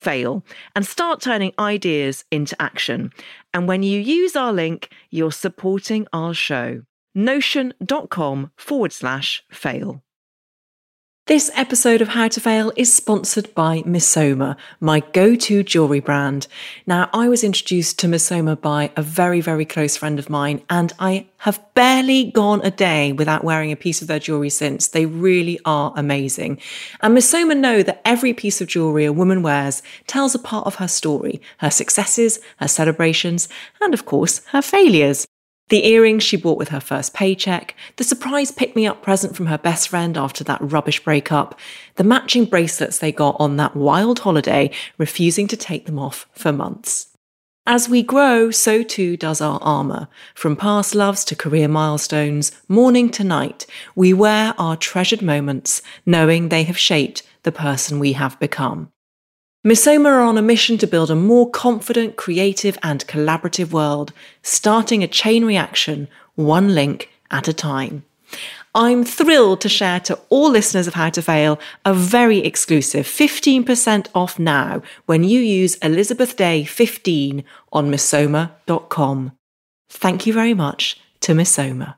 fail and start turning ideas into action. And when you use our link, you're supporting our show. Notion.com forward slash fail. This episode of How to Fail is sponsored by Missoma, my go to jewellery brand. Now, I was introduced to Missoma by a very, very close friend of mine, and I have barely gone a day without wearing a piece of their jewellery since. They really are amazing. And Missoma know that every piece of jewellery a woman wears tells a part of her story, her successes, her celebrations, and of course, her failures. The earrings she bought with her first paycheck, the surprise pick me up present from her best friend after that rubbish breakup, the matching bracelets they got on that wild holiday, refusing to take them off for months. As we grow, so too does our armour. From past loves to career milestones, morning to night, we wear our treasured moments, knowing they have shaped the person we have become. Missoma are on a mission to build a more confident, creative, and collaborative world, starting a chain reaction, one link at a time. I'm thrilled to share to all listeners of How to Fail a very exclusive 15% off now when you use Elizabeth Day 15 on Missoma.com. Thank you very much to Missoma.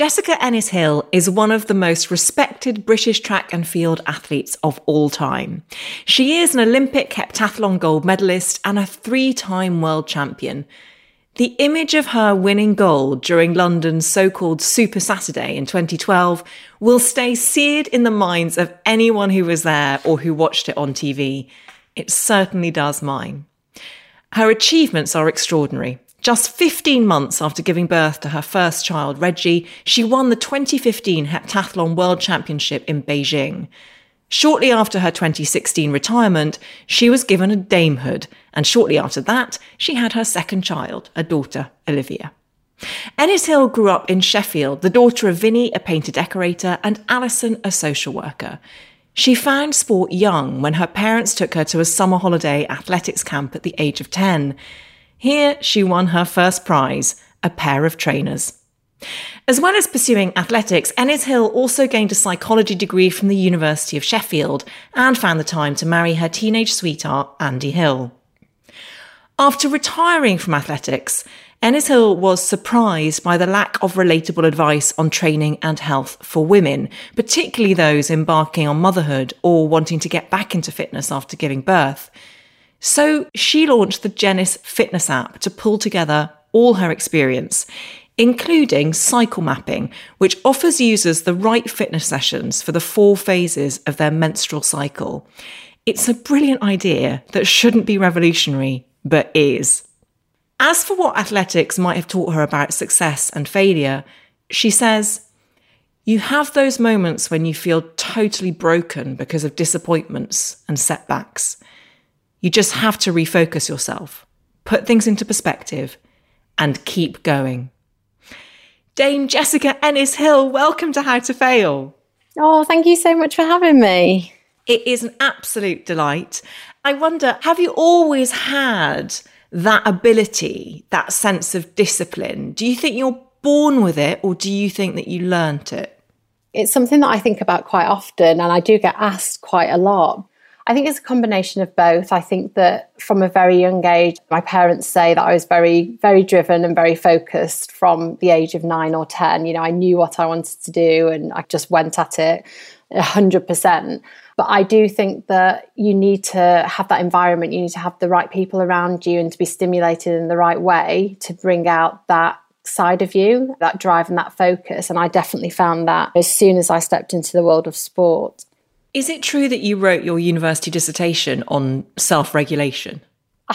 Jessica Ennis Hill is one of the most respected British track and field athletes of all time. She is an Olympic heptathlon gold medalist and a three time world champion. The image of her winning gold during London's so called Super Saturday in 2012 will stay seared in the minds of anyone who was there or who watched it on TV. It certainly does mine. Her achievements are extraordinary. Just 15 months after giving birth to her first child, Reggie, she won the 2015 Heptathlon World Championship in Beijing. Shortly after her 2016 retirement, she was given a damehood, and shortly after that, she had her second child, a daughter, Olivia. Ennis Hill grew up in Sheffield, the daughter of Vinnie, a painter decorator, and Alison, a social worker. She found sport young when her parents took her to a summer holiday athletics camp at the age of 10. Here, she won her first prize, a pair of trainers. As well as pursuing athletics, Ennis Hill also gained a psychology degree from the University of Sheffield and found the time to marry her teenage sweetheart, Andy Hill. After retiring from athletics, Ennis Hill was surprised by the lack of relatable advice on training and health for women, particularly those embarking on motherhood or wanting to get back into fitness after giving birth. So she launched the Jennis Fitness app to pull together all her experience, including cycle mapping, which offers users the right fitness sessions for the four phases of their menstrual cycle. It's a brilliant idea that shouldn't be revolutionary, but is. As for what athletics might have taught her about success and failure, she says, You have those moments when you feel totally broken because of disappointments and setbacks. You just have to refocus yourself, put things into perspective, and keep going. Dame Jessica Ennis Hill, welcome to How to Fail. Oh, thank you so much for having me. It is an absolute delight. I wonder, have you always had that ability, that sense of discipline? Do you think you're born with it or do you think that you learnt it? It's something that I think about quite often and I do get asked quite a lot. I think it's a combination of both. I think that from a very young age, my parents say that I was very, very driven and very focused from the age of nine or 10. You know, I knew what I wanted to do and I just went at it 100%. But I do think that you need to have that environment, you need to have the right people around you and to be stimulated in the right way to bring out that side of you, that drive and that focus. And I definitely found that as soon as I stepped into the world of sport. Is it true that you wrote your university dissertation on self regulation?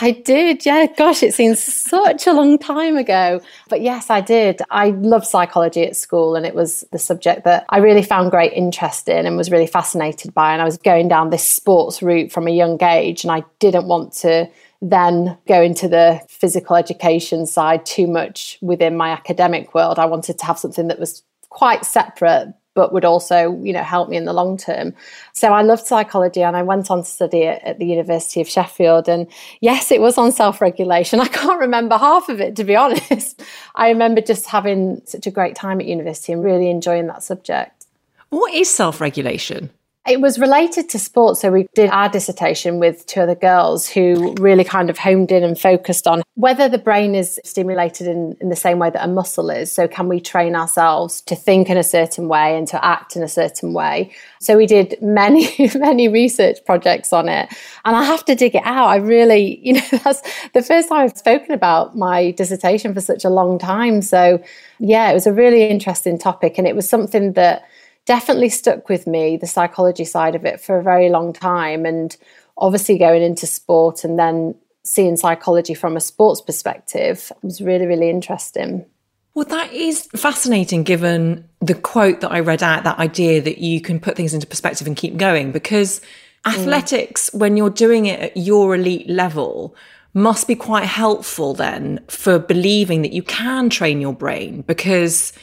I did, yeah. Gosh, it seems such a long time ago. But yes, I did. I loved psychology at school, and it was the subject that I really found great interest in and was really fascinated by. And I was going down this sports route from a young age, and I didn't want to then go into the physical education side too much within my academic world. I wanted to have something that was quite separate but would also, you know, help me in the long term. So I loved psychology and I went on to study it at the University of Sheffield. And yes, it was on self regulation. I can't remember half of it, to be honest. I remember just having such a great time at university and really enjoying that subject. What is self regulation? It was related to sports. So we did our dissertation with two other girls who really kind of homed in and focused on whether the brain is stimulated in, in the same way that a muscle is. So can we train ourselves to think in a certain way and to act in a certain way? So we did many, many research projects on it. And I have to dig it out. I really, you know, that's the first time I've spoken about my dissertation for such a long time. So yeah, it was a really interesting topic. And it was something that definitely stuck with me, the psychology side of it, for a very long time. And obviously, going into sport and then seeing psychology from a sports perspective was really, really interesting. Well, that is fascinating given the quote that I read out, that idea that you can put things into perspective and keep going. Because athletics, mm. when you're doing it at your elite level, must be quite helpful then for believing that you can train your brain because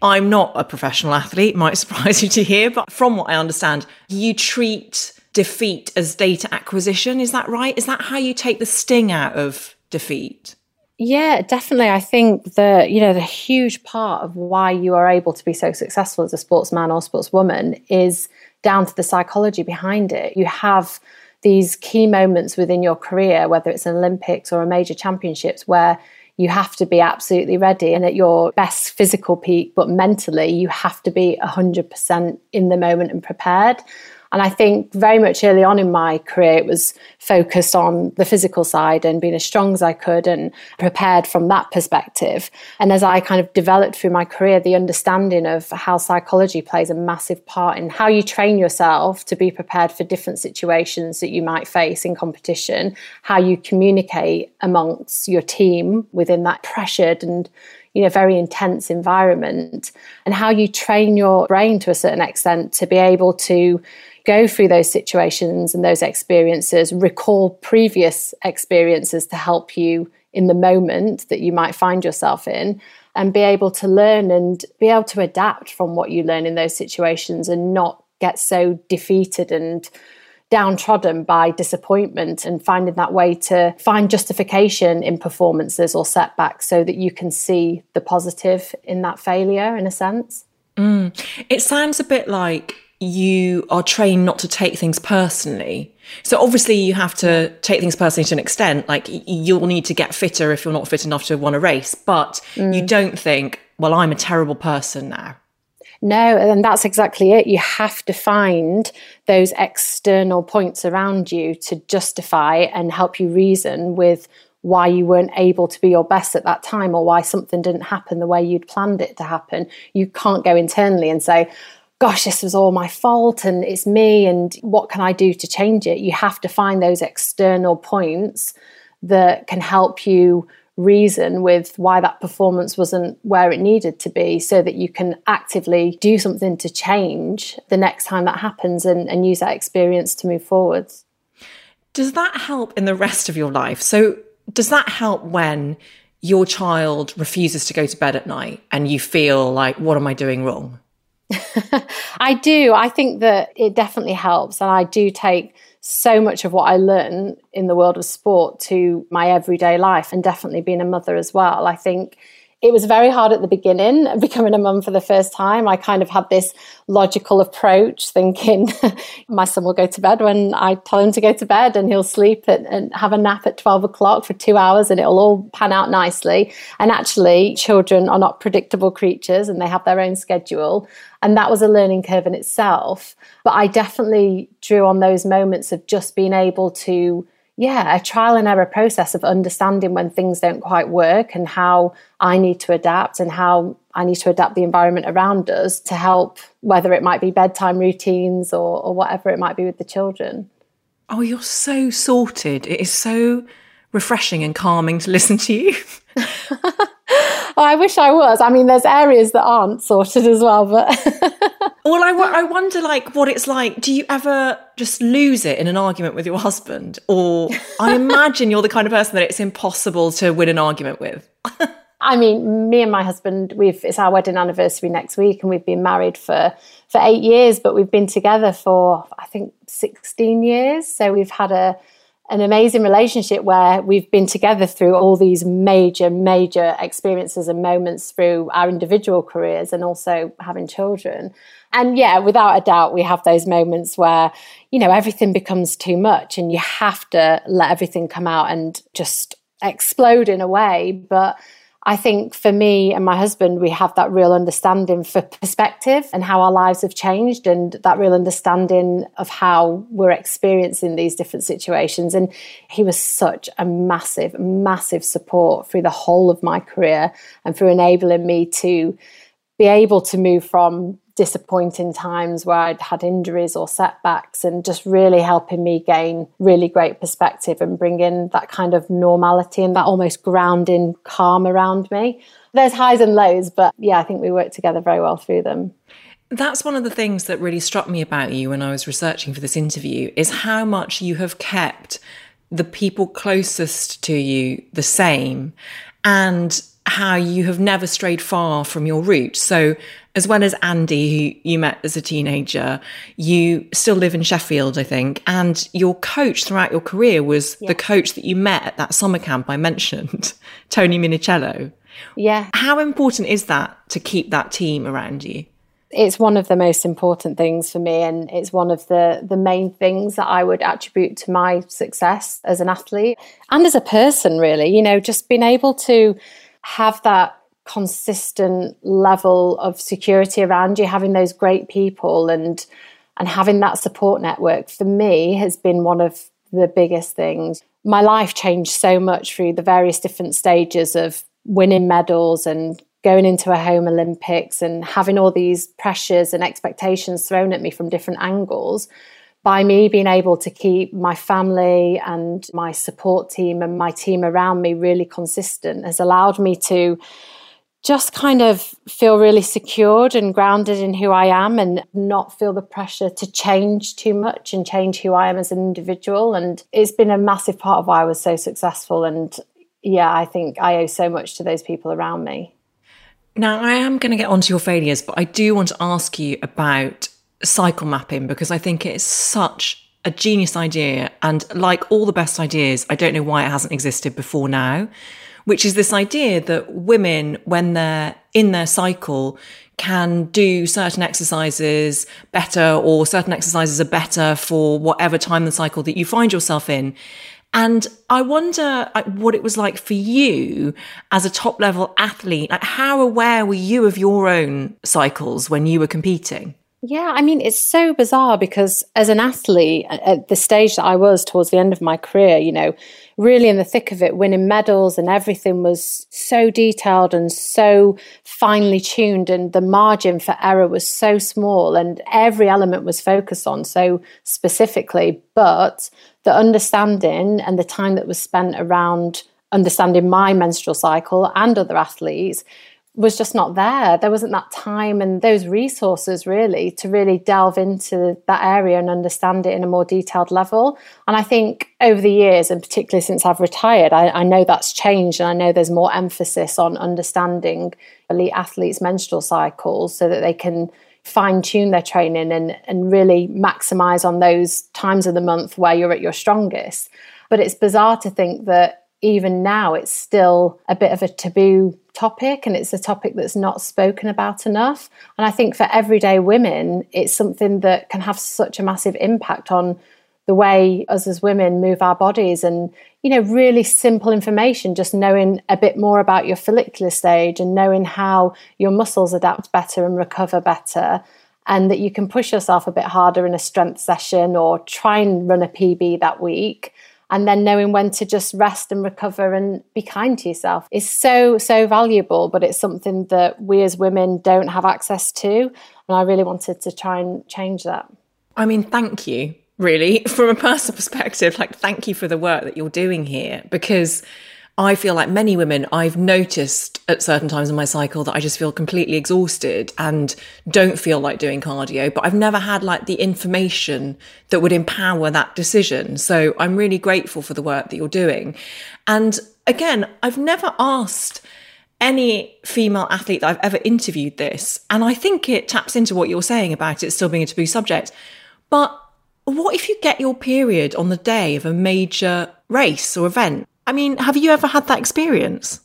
I'm not a professional athlete, might surprise you to hear, but from what I understand, you treat defeat as data acquisition. Is that right? Is that how you take the sting out of defeat? Yeah, definitely. I think the you know the huge part of why you are able to be so successful as a sportsman or sportswoman is down to the psychology behind it. You have these key moments within your career, whether it's an Olympics or a major championships, where you have to be absolutely ready and at your best physical peak, but mentally, you have to be 100% in the moment and prepared. And I think very much early on in my career, it was focused on the physical side and being as strong as I could and prepared from that perspective. And as I kind of developed through my career, the understanding of how psychology plays a massive part in how you train yourself to be prepared for different situations that you might face in competition, how you communicate amongst your team within that pressured and you know very intense environment and how you train your brain to a certain extent to be able to go through those situations and those experiences, recall previous experiences to help you in the moment that you might find yourself in, and be able to learn and be able to adapt from what you learn in those situations and not get so defeated and downtrodden by disappointment and finding that way to find justification in performances or setbacks so that you can see the positive in that failure in a sense. Mm. It sounds a bit like you are trained not to take things personally. So obviously you have to take things personally to an extent. Like you'll need to get fitter if you're not fit enough to win a race, but mm. you don't think, well, I'm a terrible person now. No, and that's exactly it. You have to find those external points around you to justify and help you reason with why you weren't able to be your best at that time or why something didn't happen the way you'd planned it to happen. You can't go internally and say, gosh, this was all my fault and it's me and what can I do to change it? You have to find those external points that can help you reason with why that performance wasn't where it needed to be so that you can actively do something to change the next time that happens and, and use that experience to move forwards. Does that help in the rest of your life? So, does that help when your child refuses to go to bed at night and you feel like, what am I doing wrong? I do. I think that it definitely helps. And I do take so much of what I learn in the world of sport to my everyday life and definitely being a mother as well. I think it was very hard at the beginning becoming a mum for the first time. I kind of had this logical approach thinking my son will go to bed when i tell him to go to bed and he'll sleep at, and have a nap at 12 o'clock for two hours and it'll all pan out nicely. And actually children are not predictable creatures and they have their own schedule. And that was a learning curve in itself. But i definitely drew on those moments of just being able to yeah, a trial and error process of understanding when things don't quite work and how I need to adapt and how I need to adapt the environment around us to help, whether it might be bedtime routines or, or whatever it might be with the children. Oh, you're so sorted. It is so refreshing and calming to listen to you. oh, I wish I was. I mean, there's areas that aren't sorted as well, but. well, I, I wonder, like, what it's like. Do you ever just lose it in an argument with your husband? Or I imagine you're the kind of person that it's impossible to win an argument with. I mean, me and my husband, we've it's our wedding anniversary next week, and we've been married for for eight years, but we've been together for I think sixteen years. So we've had a an amazing relationship where we've been together through all these major, major experiences and moments through our individual careers and also having children. And yeah, without a doubt, we have those moments where, you know, everything becomes too much and you have to let everything come out and just explode in a way. But I think for me and my husband, we have that real understanding for perspective and how our lives have changed, and that real understanding of how we're experiencing these different situations. And he was such a massive, massive support through the whole of my career and for enabling me to be able to move from disappointing times where I'd had injuries or setbacks and just really helping me gain really great perspective and bring in that kind of normality and that almost grounding calm around me. There's highs and lows, but yeah, I think we worked together very well through them. That's one of the things that really struck me about you when I was researching for this interview is how much you have kept the people closest to you the same and how you have never strayed far from your roots. So, as well as Andy, who you met as a teenager, you still live in Sheffield, I think, and your coach throughout your career was yeah. the coach that you met at that summer camp I mentioned, Toni Minichiello. Yeah. How important is that to keep that team around you? It's one of the most important things for me, and it's one of the the main things that I would attribute to my success as an athlete and as a person. Really, you know, just being able to have that consistent level of security around you, having those great people and and having that support network for me has been one of the biggest things. My life changed so much through the various different stages of winning medals and going into a home Olympics and having all these pressures and expectations thrown at me from different angles by me being able to keep my family and my support team and my team around me really consistent has allowed me to just kind of feel really secured and grounded in who I am and not feel the pressure to change too much and change who I am as an individual. And it's been a massive part of why I was so successful. And yeah, I think I owe so much to those people around me. Now, I am going to get onto your failures, but I do want to ask you about cycle mapping because I think it's such a genius idea. And like all the best ideas, I don't know why it hasn't existed before now, which is this idea that women, when they're in their cycle, can do certain exercises better or certain exercises are better for whatever time the cycle that you find yourself in. And I wonder what it was like for you as a top level athlete. Like how aware were you of your own cycles when you were competing? Yeah, I mean, it's so bizarre because as an athlete, at the stage that I was towards the end of my career, you know, really in the thick of it, winning medals and everything was so detailed and so finely tuned, and the margin for error was so small, and every element was focused on so specifically. But the understanding and the time that was spent around understanding my menstrual cycle and other athletes was just not there. There wasn't that time and those resources really to really delve into that area and understand it in a more detailed level. And I think over the years, and particularly since I've retired, I, I know that's changed and I know there's more emphasis on understanding elite athletes' menstrual cycles so that they can fine tune their training and, and really maximize on those times of the month where you're at your strongest. But it's bizarre to think that even now it's still a bit of a taboo topic and it's a topic that's not spoken about enough. And I think for everyday women, it's something that can have such a massive impact on the way us as women move our bodies and you know really simple information just knowing a bit more about your follicular stage and knowing how your muscles adapt better and recover better and that you can push yourself a bit harder in a strength session or try and run a PB that week and then knowing when to just rest and recover and be kind to yourself is so so valuable but it's something that we as women don't have access to. And i really wanted to try and change that. I mean thank you really from a personal perspective. Like thank you for the work that you're doing here because I feel like many women, I've noticed at certain times in my cycle that I just feel completely exhausted and don't feel like doing cardio, but I've never had like the information that would empower that decision. So I'm really grateful for the work that you're doing. And again, I've never asked any female athlete that I've ever interviewed this. And I think it taps into what you're saying about it still being a taboo subject. But what if you get your period on the day of a major race or event? I mean, have you ever had that experience?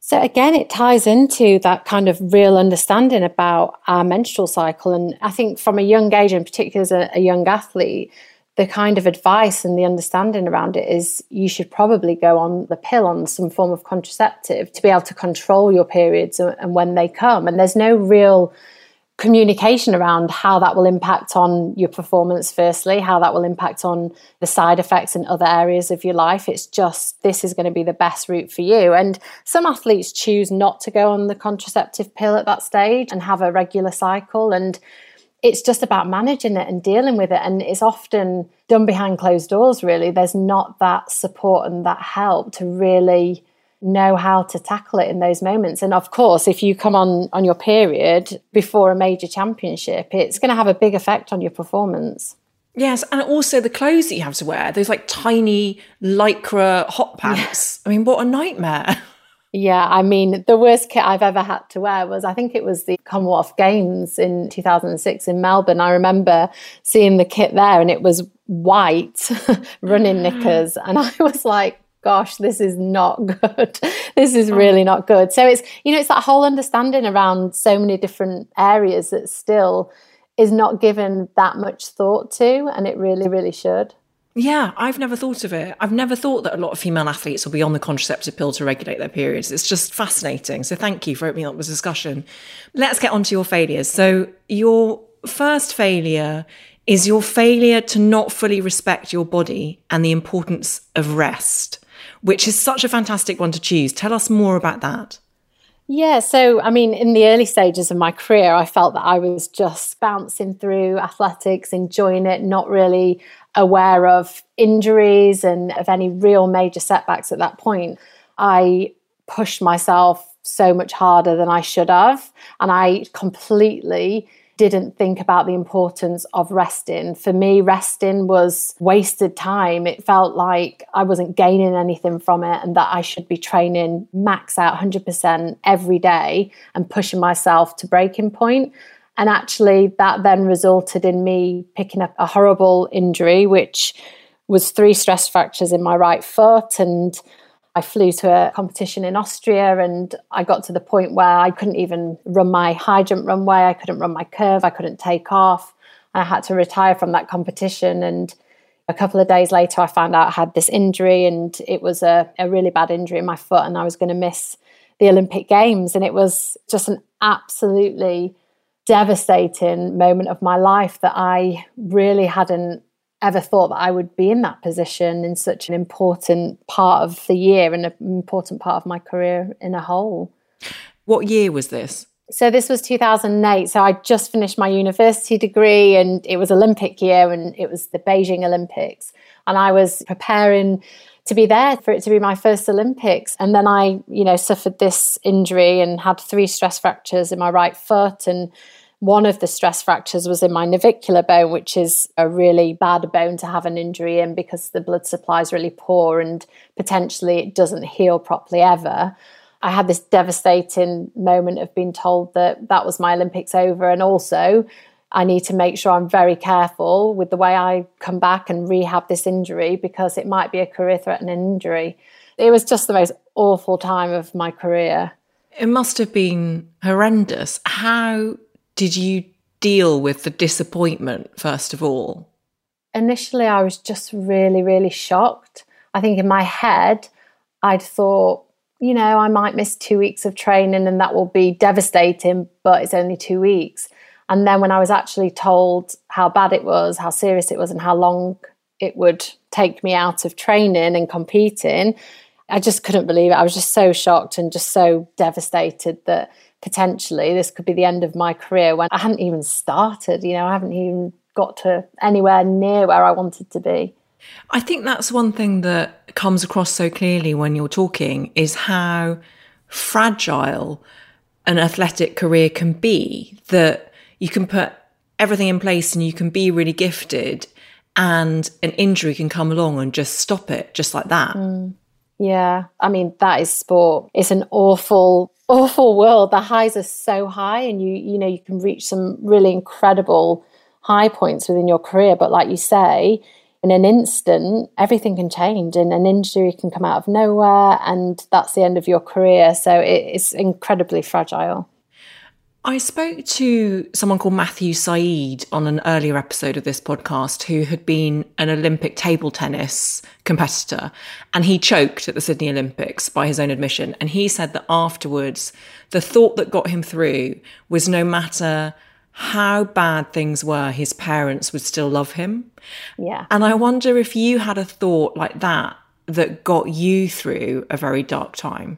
So, again, it ties into that kind of real understanding about our menstrual cycle. And I think from a young age, and particularly as a, a young athlete, the kind of advice and the understanding around it is you should probably go on the pill on some form of contraceptive to be able to control your periods and when they come. And there's no real communication around how that will impact on your performance, firstly, how that will impact on the side effects in other areas of your life. It's just this is going to be the best route for you. And some athletes choose not to go on the contraceptive pill at that stage and have a regular cycle. And it's just about managing it and dealing with it. And it's often done behind closed doors, really. There's not that support and that help to really know how to tackle it in those moments and of course if you come on on your period before a major championship it's going to have a big effect on your performance Yes, and also the clothes that you have to wear, those like tiny lycra hot pants. Yeah. I mean, what a nightmare. Yeah, I mean, the worst kit I've ever had to wear was I think it was the Commonwealth Games in 2006 in Melbourne. I remember seeing the kit there and it was white running knickers. And I was like, gosh, this is not good. this is oh. really not good. So it's, you know, it's that whole understanding around so many different areas that still is not given that much thought to. And it really, really should. Yeah, I've never thought of it. I've never thought that a lot of female athletes will be on the contraceptive pill to regulate their periods. It's just fascinating. So thank you for opening up this discussion. Let's get on to your failures. So your first failure is your failure to not fully respect your body and the importance of rest which is such a fantastic one to choose. Tell us more about that. Yeah, so I mean, in the early stages of my career, I felt that I was just bouncing through athletics, enjoying it, not really aware of injuries and of any real major setbacks at that point. I pushed myself so much harder than I should have, and I completely didn't think about the importance of resting. For me, resting was wasted time. It felt like I wasn't gaining anything from it and that I should be training max out 100% every day and pushing myself to breaking point. And actually, that then resulted in me picking up a horrible injury, which was three stress fractures in my right foot and I flew to a competition in Austria and I got to the point where I couldn't even run my high jump runway, I couldn't run my curve, I couldn't take off. I had to retire from that competition. And a couple of days later, I found out I had this injury and it was a, a really bad injury in my foot and I was going to miss the Olympic Games. And it was just an absolutely devastating moment of my life that I really hadn't ever thought that I would be in that position in such an important part of the year and an important part of my career in a whole. What year was this? So this was 2008. So I just finished my university degree and it was Olympic year and it was the Beijing Olympics. And I was preparing to be there for it to be my first Olympics. And then I, you know, suffered this injury and had three stress fractures in my right foot. And one of the stress fractures was in my navicular bone, which is a really bad bone to have an injury in because the blood supply is really poor and potentially it doesn't heal properly ever. I had this devastating moment of being told that that was my Olympics over. And also, I need to make sure I'm very careful with the way I come back and rehab this injury because it might be a career threatening injury. It was just the most awful time of my career. It must have been horrendous. How did you deal with the disappointment, first of all? Initially, I was just really, really shocked. I think in my head, I'd thought, you know, I might miss two weeks of training and that will be devastating, but it's only two weeks. And then when I was actually told how bad it was, how serious it was, and how long it would take me out of training and competing, I just couldn't believe it. I was just so shocked and just so devastated that potentially this could be the end of my career when I hadn't even started. You know, I haven't even got to anywhere near where I wanted to be. I think that's one thing that comes across so clearly when you're talking is how fragile an athletic career can be that you can put everything in place and you can be really gifted and an injury can come along and just stop it just like that. Mm. Yeah, I mean that is sport. It's an awful awful world. The highs are so high and you you know you can reach some really incredible high points within your career, but like you say, in an instant, everything can change and an injury can come out of nowhere, and that's the end of your career. So it's incredibly fragile. I spoke to someone called Matthew Syed on an earlier episode of this podcast who had been an Olympic table tennis competitor and he choked at the Sydney Olympics by his own admission. And he said that afterwards, the thought that got him through was no matter how bad things were, his parents would still love him. Yeah. And I wonder if you had a thought like that that got you through a very dark time.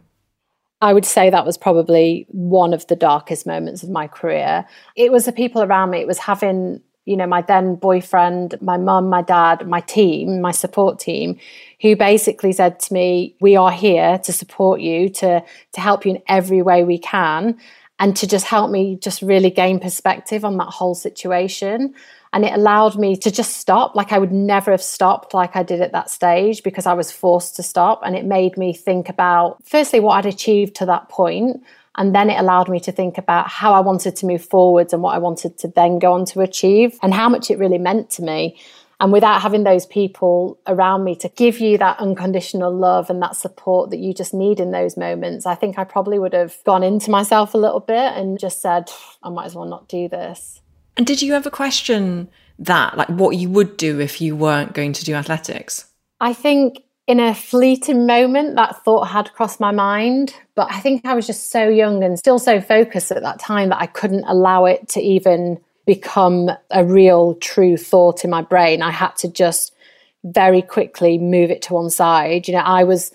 I would say that was probably one of the darkest moments of my career. It was the people around me, it was having, you know, my then boyfriend, my mum, my dad, my team, my support team, who basically said to me, We are here to support you, to, to help you in every way we can and to just help me just really gain perspective on that whole situation and it allowed me to just stop. Like i would never have stopped like i did at that stage because i was forced to stop. And it made me think about firstly what i'd achieved to that point and then it allowed me to think about how i wanted to move forwards and what i wanted to then go on to achieve and how much it really meant to me. And without having those people around me to give you that unconditional love and that support that you just need in those moments, I think I probably would have gone into myself a little bit and just said, I might as well not do this. And did you ever question that, like what you would do if you weren't going to do athletics? I think in a fleeting moment that thought had crossed my mind but i think i was just so young and still so focused at that time that i couldn't allow it to even become a real true thought in my brain. I had to just very quickly move it to one side. You know, I was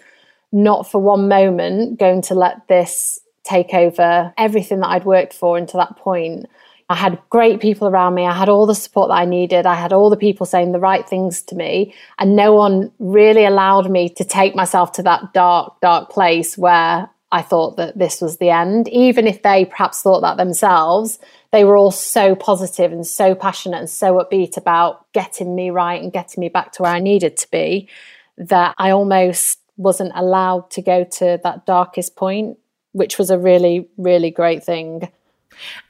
not for one moment going to let this take over everything that I'd worked for until that point. I had great people around me. I had all the support that I needed. I had all the people saying the right things to me. And no one really allowed me to take myself to that dark, dark place where I thought that this was the end. Even if they perhaps thought that themselves, they were all so positive and so passionate and so upbeat about getting me right and getting me back to where I needed to be that I almost wasn't allowed to go to that darkest point, which was a really, really great thing.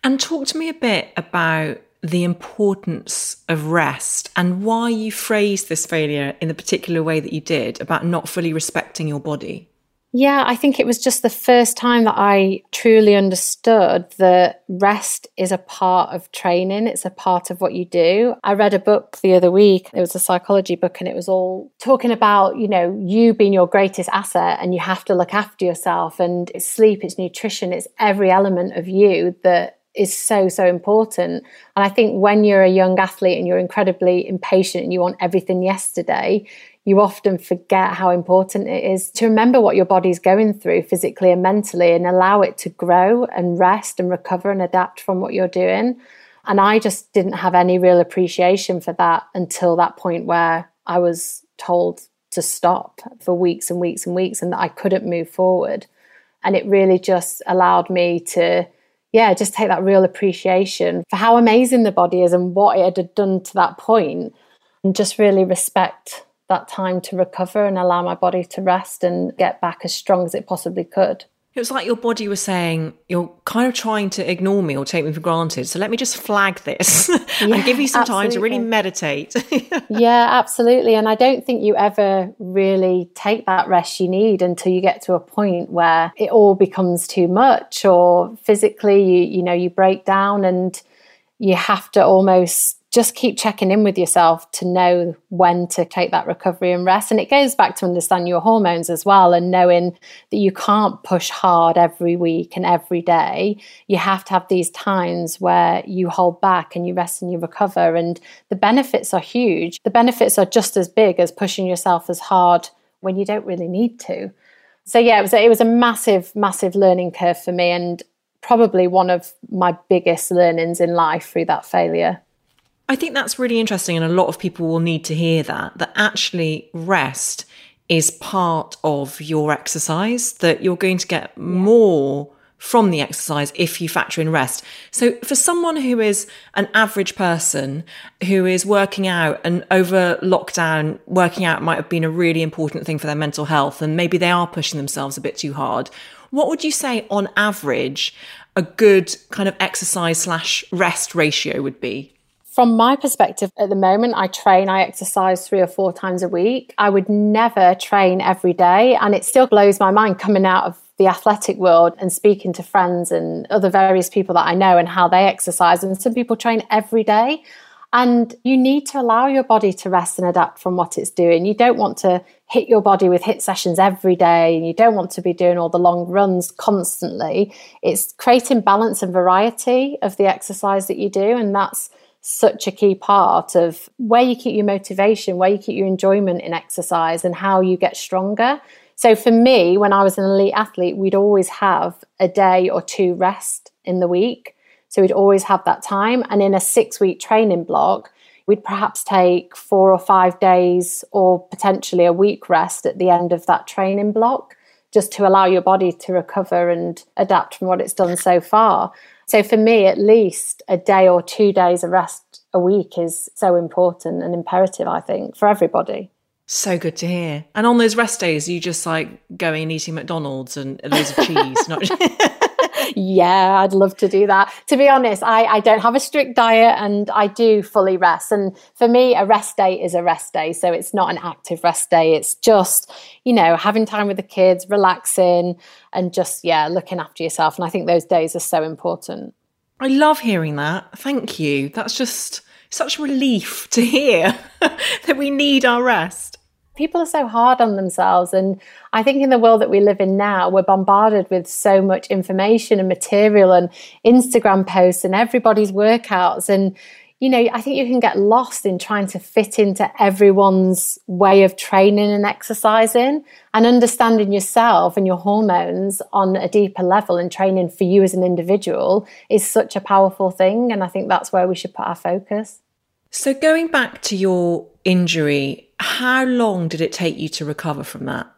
And talk to me a bit about the importance of rest and why you phrased this failure in the particular way that you did about not fully respecting your body. Yeah, I think it was just the first time that I truly understood that rest is a part of training. It's a part of what you do. I read a book the other week. It was a psychology book and it was all talking about, you know, you being your greatest asset and you have to look after yourself and it's sleep, it's nutrition, it's every element of you that is so so important and i think when you're a young athlete and you're incredibly impatient and you want everything yesterday you often forget how important it is to remember what your body's going through physically and mentally and allow it to grow and rest and recover and adapt from what you're doing. And I just didn't have any real appreciation for that until that point where I was told to stop for weeks and weeks and weeks and that I couldn't move forward. And it really just allowed me to, yeah, just take that real appreciation for how amazing the body is and what it had done to that point and just really respect that time to recover and allow my body to rest and get back as strong as it possibly could. It was like your body was saying, You're kind of trying to ignore me or take me for granted. So let me just flag this and give you some absolutely. time to really meditate. yeah, absolutely. And I don't think you ever really take that rest you need until you get to a point where it all becomes too much or physically you, you know, you break down and you have to almost just keep checking in with yourself to know when to take that recovery and rest. And it goes back to understand your hormones as well and knowing that you can't push hard every week and every day. You have to have these times where you hold back and you rest and you recover. And the benefits are huge. The benefits are just as big as pushing yourself as hard when you don't really need to. So yeah, it was a, it was a massive, massive learning curve for me and probably one of my biggest learnings in life through that failure. I think that's really interesting, and a lot of people will need to hear that. That actually, rest is part of your exercise, that you're going to get yeah. more from the exercise if you factor in rest. So, for someone who is an average person who is working out and over lockdown, working out might have been a really important thing for their mental health, and maybe they are pushing themselves a bit too hard, what would you say on average a good kind of exercise slash rest ratio would be? From my perspective, at the moment, I train, I exercise three or four times a week. I would never train every day. And it still blows my mind coming out of the athletic world and speaking to friends and other various people that I know and how they exercise. And some people train every day. And you need to allow your body to rest and adapt from what it's doing. You don't want to hit your body with hit sessions every day and you don't want to be doing all the long runs constantly. It's creating balance and variety of the exercise that you do. And that's such a key part of where you keep your motivation, where you keep your enjoyment in exercise, and how you get stronger. So, for me, when I was an elite athlete, we'd always have a day or two rest in the week. So, we'd always have that time. And in a six week training block, we'd perhaps take four or five days or potentially a week rest at the end of that training block just to allow your body to recover and adapt from what it's done so far. So for me, at least a day or two days of rest a week is so important and imperative, I think, for everybody. So good to hear. And on those rest days, you just like going and eating McDonald's and loads of cheese. Not yeah, I'd love to do that. To be honest, I, I don't have a strict diet and I do fully rest. And for me, a rest day is a rest day. So it's not an active rest day. It's just, you know, having time with the kids, relaxing, and just, yeah, looking after yourself. And I think those days are so important. I love hearing that. Thank you. That's just such relief to hear that we need our rest people are so hard on themselves. And I think in the world that we live in now, we're bombarded with so much information and material and Instagram posts and everybody's workouts. And, you know, I think you can get lost in trying to fit into everyone's way of training and exercising and understanding yourself and your hormones on a deeper level and training for you as an individual is such a powerful thing. And I think that's where we should put our focus. So, going back to your injury, how long did it take you to recover from that?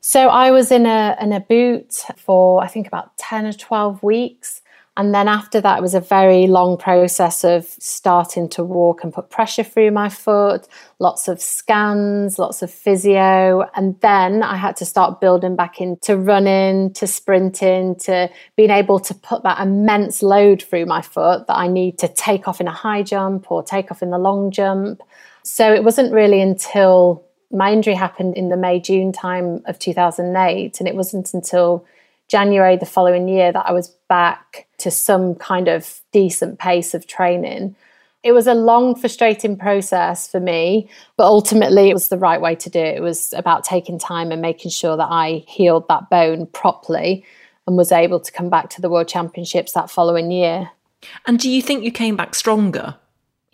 So, I was in a in a boot for I think about 10 or 12 weeks. And then after that, it was a very long process of starting to walk and put pressure through my foot, lots of scans, lots of physio. And then I had to start building back into running, to sprinting, to being able to put that immense load through my foot that I need to take off in a high jump or take off in the long jump. So it wasn't really until my injury happened in the May June time of 2008. And it wasn't until January the following year that I was back to some kind of decent pace of training. It was a long, frustrating process for me, but ultimately it was the right way to do it. It was about taking time and making sure that I healed that bone properly and was able to come back to the World Championships that following year. And do you think you came back stronger?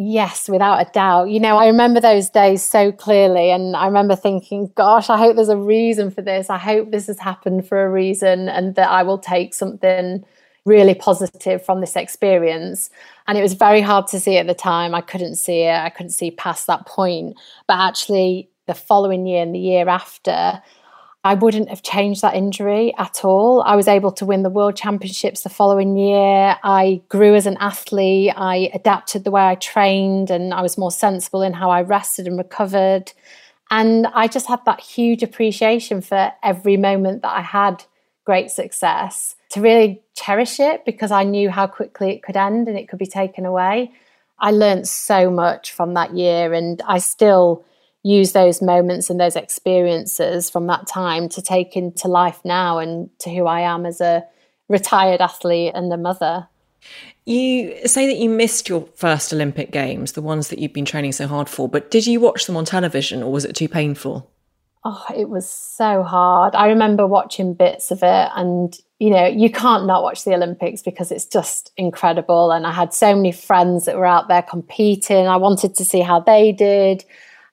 Yes, without a doubt. You know, I remember those days so clearly. And I remember thinking, gosh, I hope there's a reason for this. I hope this has happened for a reason and that I will take something really positive from this experience. And it was very hard to see at the time. I couldn't see it, I couldn't see past that point. But actually, the following year and the year after, I wouldn't have changed that injury at all. I was able to win the world championships the following year. I grew as an athlete. I adapted the way I trained and I was more sensible in how I rested and recovered. And I just had that huge appreciation for every moment that I had great success to really cherish it because I knew how quickly it could end and it could be taken away. I learned so much from that year and I still use those moments and those experiences from that time to take into life now and to who I am as a retired athlete and a mother. You say that you missed your first Olympic Games, the ones that you've been training so hard for, but did you watch them on television or was it too painful? Oh, it was so hard. I remember watching bits of it, and you know, you can't not watch the Olympics because it's just incredible. And I had so many friends that were out there competing. I wanted to see how they did.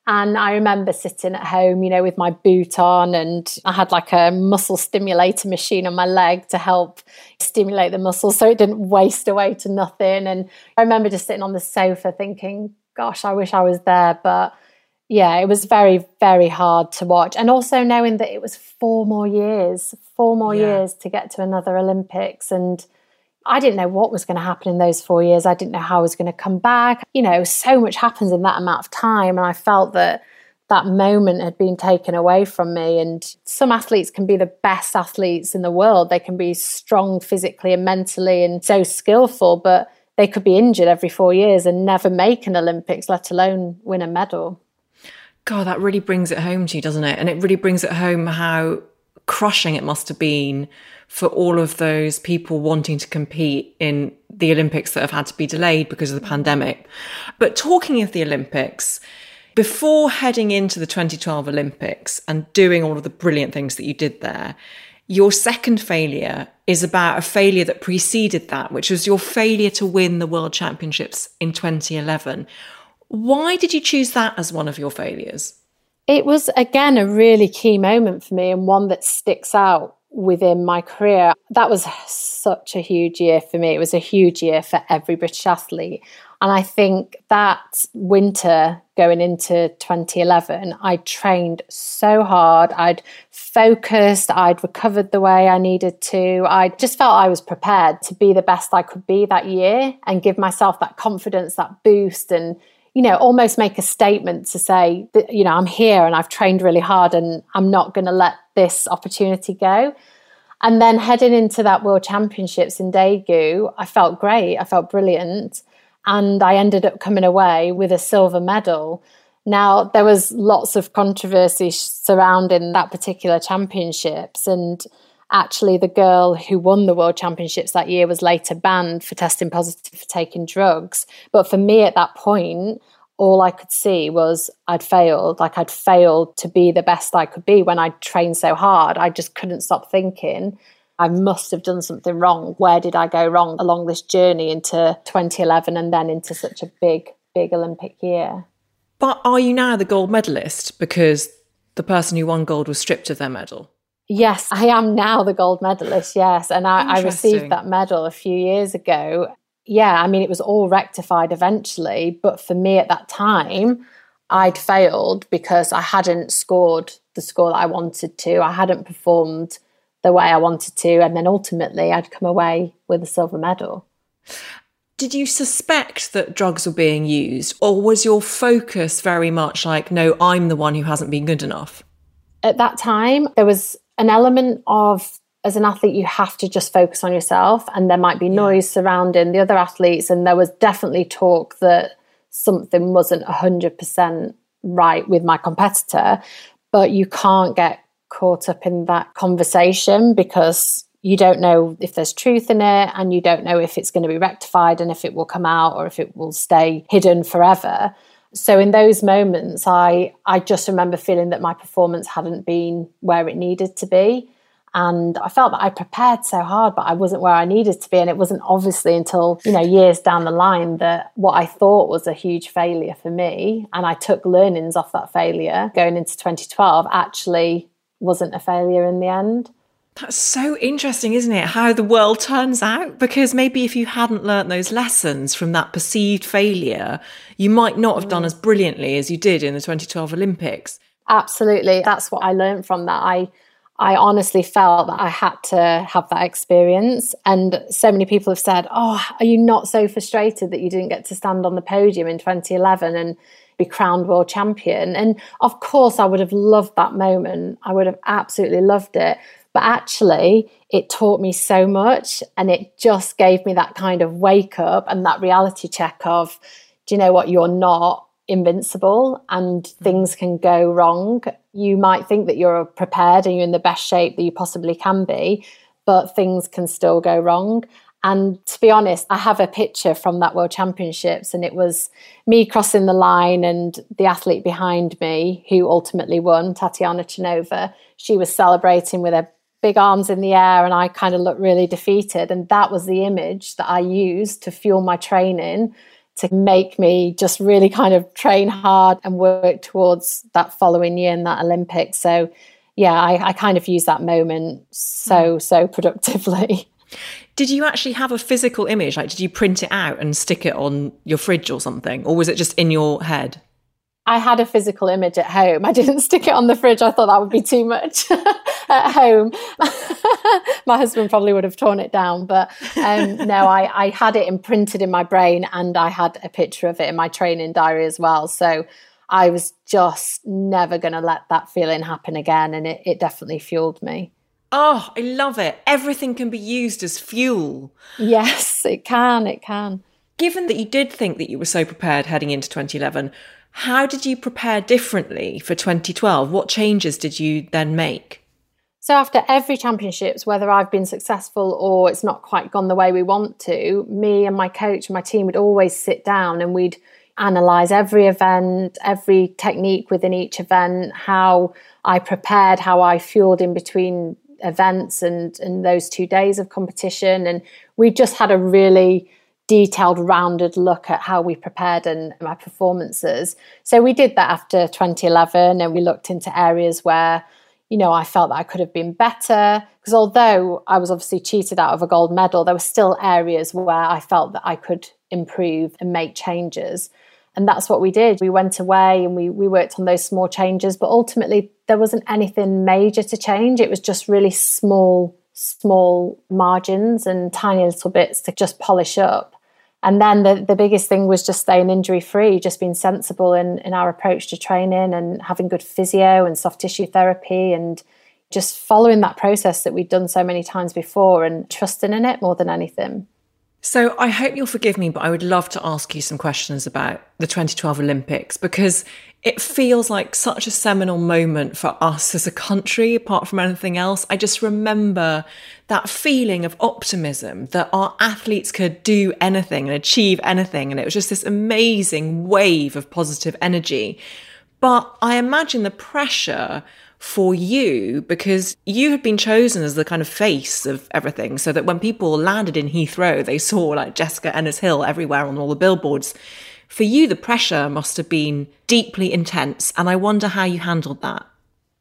And I remember sitting at home, you know, with my boot on, and I had like a muscle stimulator machine on my leg to help stimulate the muscles so it didn't waste away to nothing. And I remember just sitting on the sofa thinking, gosh, I wish I was there. But yeah, it was very, very hard to watch. And also knowing that it was four more years, four more yeah. years to get to another Olympics. And I didn't know what was going to happen in those four years. I didn't know how I was going to come back. You know, so much happens in that amount of time. And I felt that that moment had been taken away from me. And some athletes can be the best athletes in the world. They can be strong physically and mentally and so skillful, but they could be injured every four years and never make an Olympics, let alone win a medal. God, that really brings it home to you, doesn't it? And it really brings it home how crushing it must have been for all of those people wanting to compete in the Olympics that have had to be delayed because of the pandemic. But talking of the Olympics, before heading into the 2012 Olympics and doing all of the brilliant things that you did there, your second failure is about a failure that preceded that, which was your failure to win the World Championships in 2011. Why did you choose that as one of your failures? It was, again, a really key moment for me and one that sticks out within my career. That was such a huge year for me. It was a huge year for every British athlete. And I think that winter going into 2011, I trained so hard. I'd focused, I'd recovered the way I needed to. I just felt I was prepared to be the best I could be that year and give myself that confidence, that boost, and you know, almost make a statement to say that, you know, I'm here and I've trained really hard and I'm not going to let this opportunity go. And then heading into that World Championships in Daegu, I felt great. I felt brilliant. And I ended up coming away with a silver medal. Now, there was lots of controversy surrounding that particular championships. And actually, the girl who won the World Championships that year was later banned for testing positive for taking drugs. But for me at that point, all I could see was I'd failed. Like I'd failed to be the best I could be when I trained so hard. I just couldn't stop thinking, I must have done something wrong. Where did I go wrong along this journey into 2011 and then into such a big, big Olympic year? But are you now the gold medalist because the person who won gold was stripped of their medal? Yes, I am now the gold medalist. Yes. And I, I received that medal a few years ago yeah, I mean, it was all rectified eventually. But for me at that time, I'd failed because I hadn't scored the score that I wanted to. I hadn't performed the way I wanted to. And then ultimately, I'd come away with a silver medal. Did you suspect that drugs were being used, or was your focus very much like, no, I'm the one who hasn't been good enough? At that time, there was an element of as an athlete, you have to just focus on yourself, and there might be noise surrounding the other athletes. And there was definitely talk that something wasn't 100% right with my competitor, but you can't get caught up in that conversation because you don't know if there's truth in it and you don't know if it's going to be rectified and if it will come out or if it will stay hidden forever so in those moments i i just remember feeling that my performance hadn't been where it needed to be and I felt that I prepared so hard, but I wasn't where I needed to be. And it wasn't obviously until, you know, years down the line that what I thought was a huge failure for me, and I took learnings off that failure going into 2012, actually wasn't a failure in the end. That's so interesting, isn't it? How the world turns out. Because maybe if you hadn't learnt those lessons from that perceived failure, you might not have done mm. as brilliantly as you did in the 2012 Olympics. Absolutely. That's what I learned from that. I I honestly felt that I had to have that experience. And so many people have said, Oh, are you not so frustrated that you didn't get to stand on the podium in 2011 and be crowned world champion? And of course, I would have loved that moment. I would have absolutely loved it. But actually, it taught me so much and it just gave me that kind of wake up and that reality check of, do you know what? You're not invincible and things can go wrong. You might think that you're prepared and you're in the best shape that you possibly can be, but things can still go wrong. And to be honest, I have a picture from that World Championships, and it was me crossing the line and the athlete behind me who ultimately won, Tatiana Chernova. She was celebrating with her big arms in the air, and I kind of looked really defeated. And that was the image that I used to fuel my training to make me just really kind of train hard and work towards that following year in that Olympics. So, yeah, I, I kind of use that moment so, hmm. so productively. Did you actually have a physical image? Like, did you print it out and stick it on your fridge or something? Or was it just in your head? I had a physical image at home. I didn't stick it on the fridge. I thought that would be too much at home. my husband probably would have torn it down. But um, no, I, I had it imprinted in my brain and I had a picture of it in my training diary as well. So I was just never going to let that feeling happen again. And it, it definitely fueled me. Oh, I love it. Everything can be used as fuel. Yes, it can. It can. Given that you did think that you were so prepared heading into 2011, how did you prepare differently for 2012? What changes did you then make? So, after every championships, whether I've been successful or it's not quite gone the way we want to, me and my coach and my team would always sit down and we'd analyze every event, every technique within each event, how I prepared, how I fueled in between events and, and those two days of competition. And we just had a really detailed, rounded look at how we prepared and my performances. So we did that after 2011 and we looked into areas where, you know, I felt that I could have been better. Because although I was obviously cheated out of a gold medal, there were still areas where I felt that I could improve and make changes. And that's what we did. We went away and we, we worked on those small changes, but ultimately there wasn't anything major to change. It was just really small, small margins and tiny little bits to just polish up. And then the, the biggest thing was just staying injury free, just being sensible in, in our approach to training and having good physio and soft tissue therapy and just following that process that we'd done so many times before and trusting in it more than anything. So I hope you'll forgive me, but I would love to ask you some questions about the 2012 Olympics because it feels like such a seminal moment for us as a country, apart from anything else. I just remember that feeling of optimism that our athletes could do anything and achieve anything. And it was just this amazing wave of positive energy. But I imagine the pressure for you because you had been chosen as the kind of face of everything so that when people landed in Heathrow, they saw like Jessica Ennis Hill everywhere on all the billboards. For you, the pressure must have been deeply intense. And I wonder how you handled that.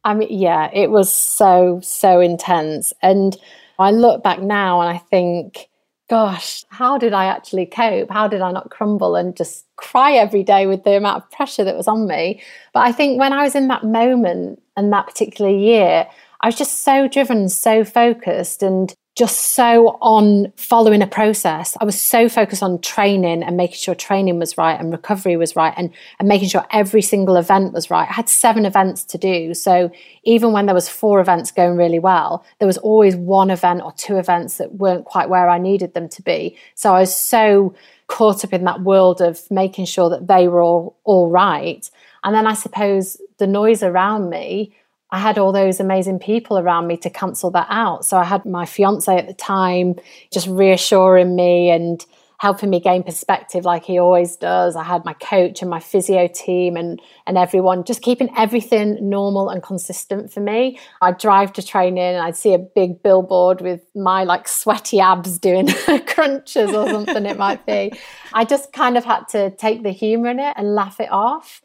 I mean, yeah, it was so, so intense. And I look back now and I think, gosh, how did I actually cope? How did I not crumble and just cry every day with the amount of pressure that was on me? But I think when I was in that moment and that particular year, I was just so driven, so focused, and just so on following a process. I was so focused on training and making sure training was right and recovery was right and, and making sure every single event was right. I had seven events to do. So even when there was four events going really well, there was always one event or two events that weren't quite where I needed them to be. So I was so caught up in that world of making sure that they were all all right. And then I suppose the noise around me I had all those amazing people around me to cancel that out. So I had my fiance at the time just reassuring me and helping me gain perspective like he always does. I had my coach and my physio team and and everyone just keeping everything normal and consistent for me. I'd drive to training and I'd see a big billboard with my like sweaty abs doing crunches or something it might be. I just kind of had to take the humor in it and laugh it off.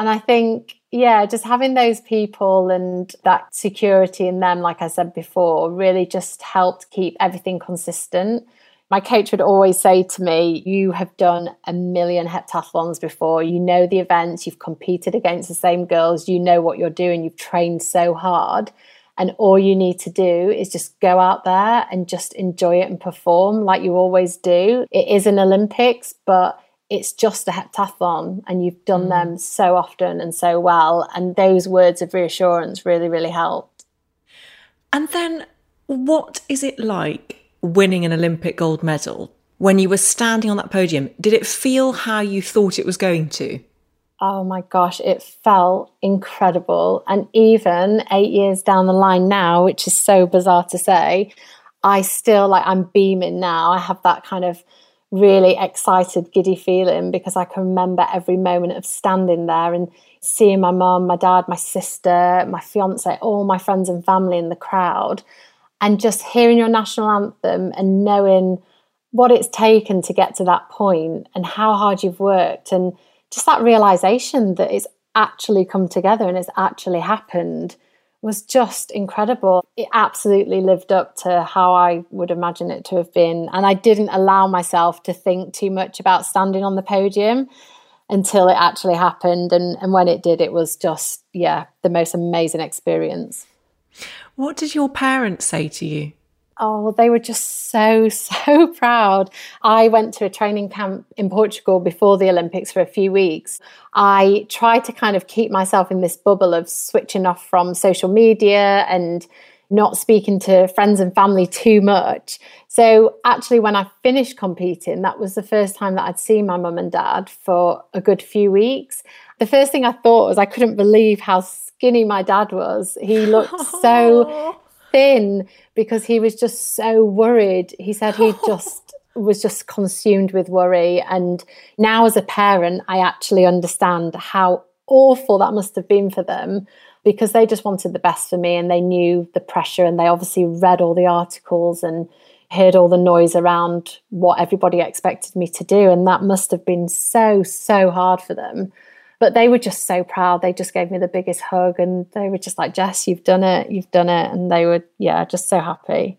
And I think yeah, just having those people and that security in them, like I said before, really just helped keep everything consistent. My coach would always say to me, You have done a million heptathlons before. You know the events, you've competed against the same girls, you know what you're doing, you've trained so hard. And all you need to do is just go out there and just enjoy it and perform like you always do. It is an Olympics, but it's just a heptathlon and you've done mm. them so often and so well. And those words of reassurance really, really helped. And then what is it like winning an Olympic gold medal? When you were standing on that podium, did it feel how you thought it was going to? Oh my gosh, it felt incredible. And even eight years down the line now, which is so bizarre to say, I still like I'm beaming now. I have that kind of really excited, giddy feeling because I can remember every moment of standing there and seeing my mum, my dad, my sister, my fiance, all my friends and family in the crowd, and just hearing your national anthem and knowing what it's taken to get to that point and how hard you've worked and just that realization that it's actually come together and it's actually happened was just incredible. It absolutely lived up to how I would imagine it to have been. And I didn't allow myself to think too much about standing on the podium until it actually happened. And, and when it did, it was just, yeah, the most amazing experience. What did your parents say to you? Oh, they were just so, so proud. I went to a training camp in Portugal before the Olympics for a few weeks. I tried to kind of keep myself in this bubble of switching off from social media and not speaking to friends and family too much. So, actually, when I finished competing, that was the first time that I'd seen my mum and dad for a good few weeks. The first thing I thought was I couldn't believe how skinny my dad was. He looked so thin because he was just so worried. He said he just was just consumed with worry. And now, as a parent, I actually understand how awful that must have been for them because they just wanted the best for me and they knew the pressure and they obviously read all the articles and heard all the noise around what everybody expected me to do. And that must have been so, so hard for them. But they were just so proud. They just gave me the biggest hug and they were just like, Jess, you've done it. You've done it. And they were, yeah, just so happy.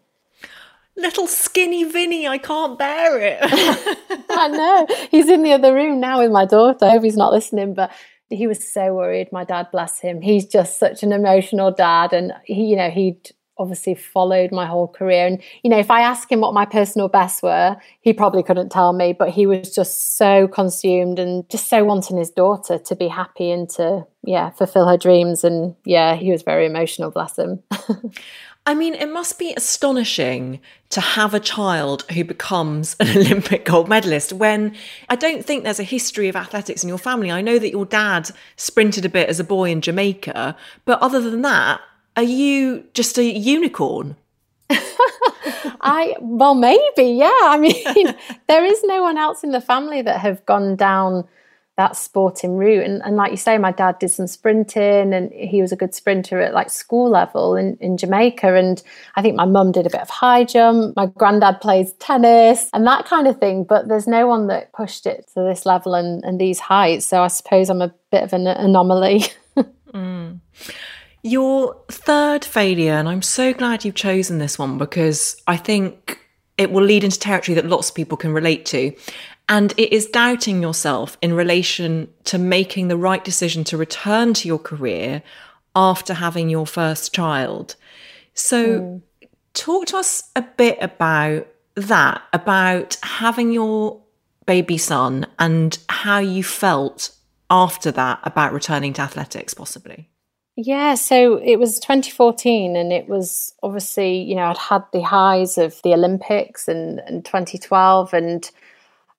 Little skinny Vinny, I can't bear it. I know. He's in the other room now with my daughter. I hope he's not listening, but he was so worried. My dad, bless him. He's just such an emotional dad. And he, you know, he'd obviously followed my whole career. And, you know, if I ask him what my personal bests were, he probably couldn't tell me, but he was just so consumed and just so wanting his daughter to be happy and to, yeah, fulfill her dreams. And yeah, he was very emotional, bless him. I mean, it must be astonishing to have a child who becomes an Olympic gold medalist when I don't think there's a history of athletics in your family. I know that your dad sprinted a bit as a boy in Jamaica, but other than that, are you just a unicorn? I well maybe yeah. I mean there is no one else in the family that have gone down that sporting route. And, and like you say my dad did some sprinting and he was a good sprinter at like school level in, in Jamaica. And I think my mum did a bit of high jump. My granddad plays tennis and that kind of thing. But there's no one that pushed it to this level and, and these heights. So I suppose I'm a bit of an anomaly. Mm. Your third failure, and I'm so glad you've chosen this one because I think it will lead into territory that lots of people can relate to. And it is doubting yourself in relation to making the right decision to return to your career after having your first child. So, mm. talk to us a bit about that, about having your baby son and how you felt after that about returning to athletics, possibly. Yeah, so it was 2014, and it was obviously, you know, I'd had the highs of the Olympics and, and 2012, and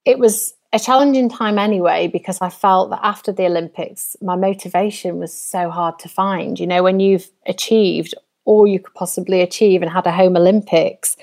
it was a challenging time anyway because I felt that after the Olympics, my motivation was so hard to find. You know, when you've achieved all you could possibly achieve and had a home Olympics,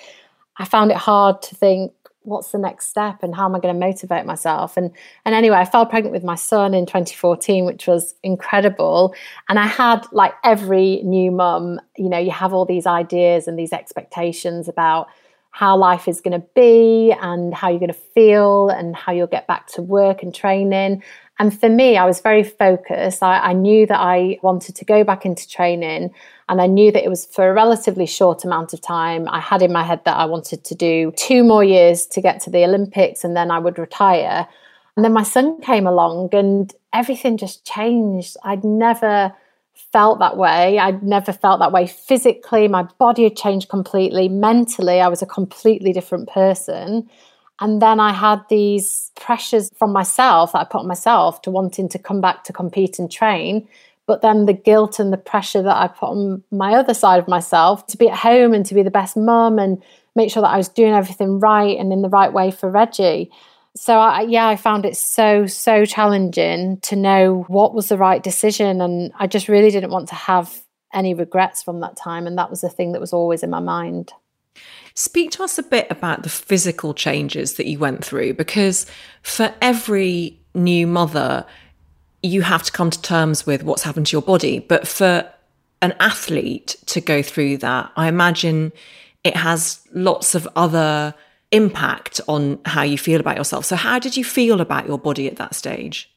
I found it hard to think, what's the next step and how am I going to motivate myself? And and anyway, I fell pregnant with my son in 2014, which was incredible. And I had like every new mum, you know, you have all these ideas and these expectations about how life is going to be and how you're going to feel and how you'll get back to work and training. And for me, I was very focused. I, I, knew that I wanted to go back into training and I knew that it was for a relatively short amount of time. I had in my head that I wanted to do two more years to get to the Olympics and then I would retire. And then my son came along and everything just changed. I'd never felt that way. I'd never felt that way physically. My body had changed completely. Mentally, I was a completely different person. And then I had these pressures from myself that I put on myself to wanting to come back to compete and train. But then the guilt and the pressure that I put on my other side of myself to be at home and to be the best mum and make sure that I was doing everything right and in the right way for Reggie. So, I, yeah, I found it so, so challenging to know what was the right decision. And I just really didn't want to have any regrets from that time. And that was the thing that was always in my mind. Speak to us a bit about the physical changes that you went through because for every new mother, you have to come to terms with what's happened to your body. But for an athlete to go through that, I imagine it has lots of other impact on how you feel about yourself. So, how did you feel about your body at that stage?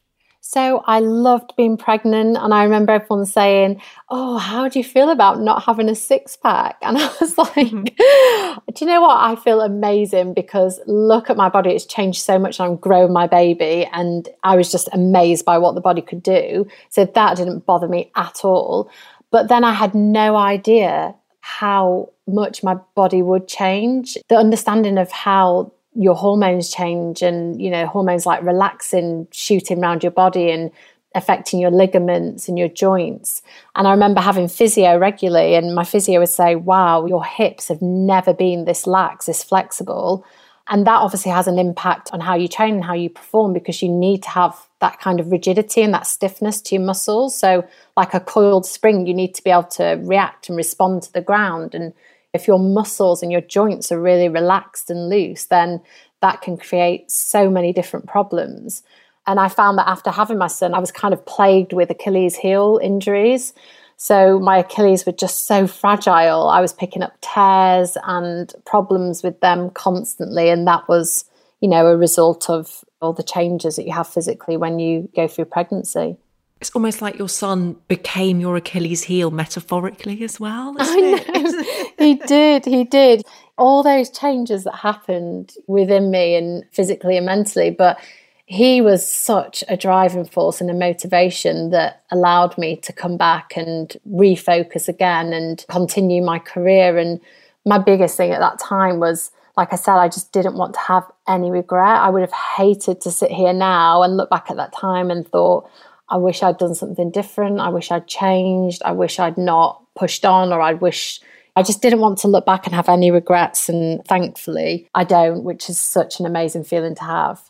So I loved being pregnant. And I remember everyone saying, Oh, how do you feel about not having a six pack? And I was like, mm-hmm. Do you know what? I feel amazing because look at my body. It's changed so much. I'm growing my baby. And I was just amazed by what the body could do. So that didn't bother me at all. But then I had no idea how much my body would change. The understanding of how your hormones change and you know hormones like relaxin shooting around your body and affecting your ligaments and your joints. And i remember having physio regularly and my physio would say wow your hips have never been this lax this flexible. And that obviously has an impact on how you train and how you perform because you need to have that kind of rigidity and that stiffness to your muscles. So like a coiled spring you need to be able to react and respond to the ground. And if your muscles and your joints are really relaxed and loose, then that can create so many different problems. And I found that after having my son, I was kind of plagued with Achilles heel injuries. So my Achilles were just so fragile. I was picking up tears and problems with them constantly. And that was, you know, a result of all the changes that you have physically when you go through pregnancy it's almost like your son became your Achilles heel metaphorically as well. I know. he did. He did. All those changes that happened within me and physically and mentally, but he was such a driving force and a motivation that allowed me to come back and refocus again and continue my career. And my biggest thing at that time was, like I said, I just didn't want to have any regret. I would have hated to sit here now and look back at that time and thought, I wish I'd done something different. I wish I'd changed. I wish I'd not pushed on, or I wish I just didn't want to look back and have any regrets. And thankfully, I don't, which is such an amazing feeling to have.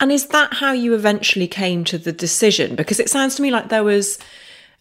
And is that how you eventually came to the decision? Because it sounds to me like there was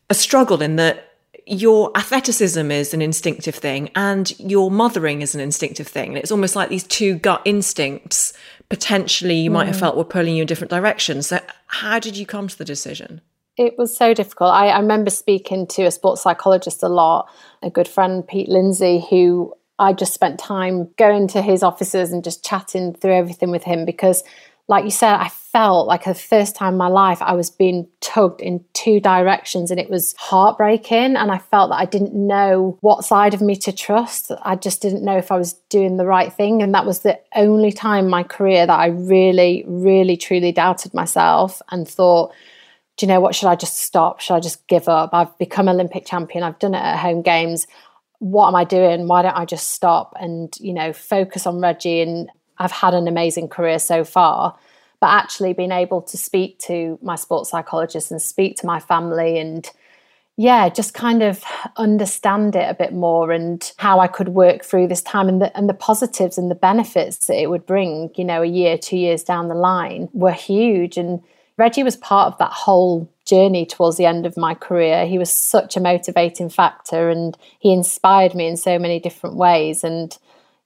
a struggle in that your athleticism is an instinctive thing and your mothering is an instinctive thing. And it's almost like these two gut instincts potentially you might have mm. felt were pulling you in different directions. So, how did you come to the decision? It was so difficult. I, I remember speaking to a sports psychologist a lot, a good friend, Pete Lindsay, who I just spent time going to his offices and just chatting through everything with him because like you said, I felt like the first time in my life I was being tugged in two directions and it was heartbreaking. And I felt that I didn't know what side of me to trust. I just didn't know if I was doing the right thing. And that was the only time in my career that I really, really, truly doubted myself and thought, do you know what? Should I just stop? Should I just give up? I've become Olympic champion. I've done it at home games. What am I doing? Why don't I just stop and, you know, focus on Reggie and I've had an amazing career so far. But actually being able to speak to my sports psychologist and speak to my family and yeah, just kind of understand it a bit more and how I could work through this time and the, and the positives and the benefits that it would bring, you know, a year, two years down the line were huge. And Reggie was part of that whole journey towards the end of my career. He was such a motivating factor and he inspired me in so many different ways. And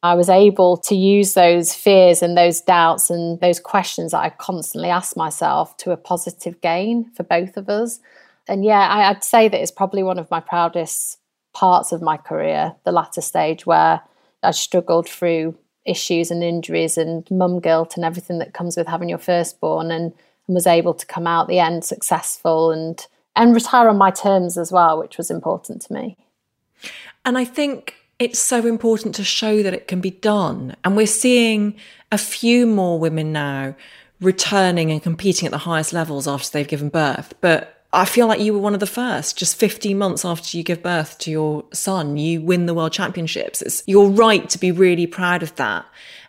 I was able to use those fears and those doubts and those questions that I constantly ask myself to a positive gain for both of us. And yeah, I'd say that it's probably one of my proudest parts of my career, the latter stage where, I struggled through issues and injuries and mum guilt and everything that comes with having your firstborn and, and was able to come out the end successful and and retire on my terms as well, which was important to me. And I think it's so important to show that it can be done. And we're seeing a few more women now returning and competing at the highest levels after they've given birth. But I feel like you were one of the first. Just 15 months after you give birth to your son, you win the world championships. It's your right to be really proud of that.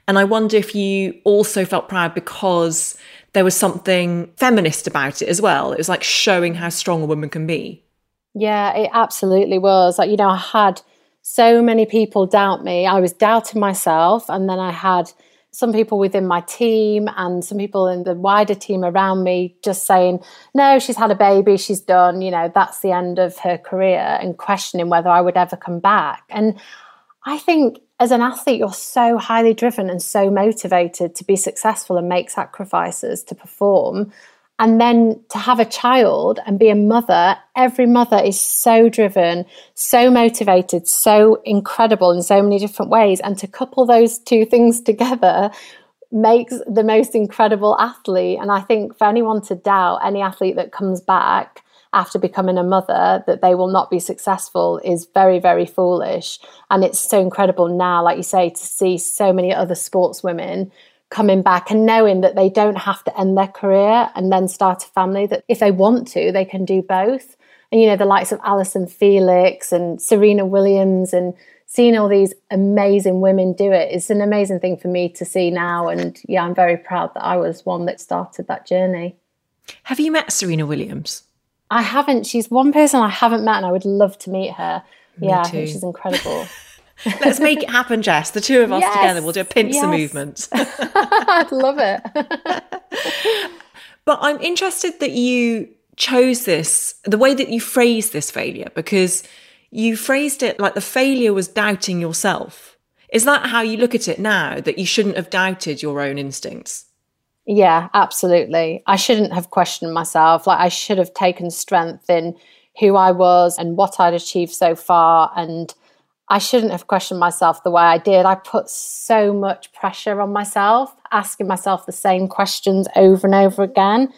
And I wonder if you also felt proud because there was something feminist about it as well. It was like showing how strong a woman can be. Yeah, it absolutely was. Like, you know, I had so many people doubt me. I was doubting myself. And then I had some people within my team and some people in the wider team around me just saying, no, she's had a baby, she's done, you know, that's the end of her career, and questioning whether I would ever come back. And I think as an athlete, you're so highly driven and so motivated to be successful and make sacrifices to perform. And then to have a child and be a mother, every mother is so driven, so motivated, so incredible in so many different ways. And to couple those two things together makes the most incredible athlete. And I think for anyone to doubt any athlete that comes back after becoming a mother that they will not be successful is very, very foolish. And it's so incredible now, like you say, to see so many other sportswomen coming back and knowing that they don't have to end their career and then start a family, that if they want to, they can do both. And, you know, the likes of Allyson Felix and Serena Williams and seeing all these amazing women do it is an amazing thing for me to see now. And yeah, I'm very proud that I was one that started that journey. Have you met Serena Williams? I haven't. She's one person I haven't met and I would love to meet her. Me yeah, too. I think she's incredible. Let's make it happen, Jess. The two of us yes, together. We'll do a pincer yes. movement. I'd love it. but I'm interested that you chose this, the way that you phrased this failure, because you phrased it like the failure was doubting yourself. Is that how you look at it now, that you shouldn't have doubted your own instincts? Yeah, absolutely. I shouldn't have questioned myself. Like, I should have taken strength in who I was and what I'd achieved so far and I shouldn't have questioned myself the way I did. I put so much pressure on myself, asking myself the same questions over and over again.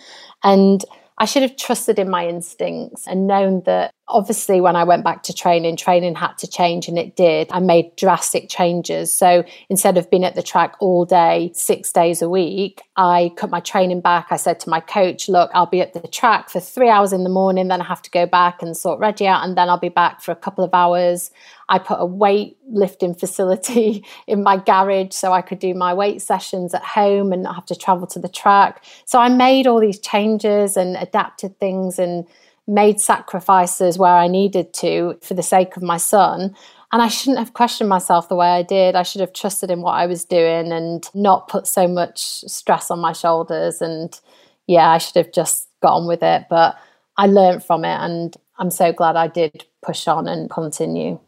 And I should have trusted in my instincts and known that obviously when I went back to training, training had to change and it did. I made drastic changes. So instead of being at the track all day, six days a week, I cut my training back. I said to my coach, look, I'll be at the track for three hours in the morning, then I have to go back and sort Reggie out, and then I'll be back for a couple of hours. I put a weight lifting facility in my garage so I could do my weight sessions at home and not have to travel to the track. So I made all these changes and adapted things and made sacrifices where I needed to for the sake of my son. And I shouldn't have questioned myself the way I did. I should have trusted in what I was doing and not put so much stress on my shoulders. And yeah, I should have just got on with it. But I learned from it and I'm so glad I did push on and continue.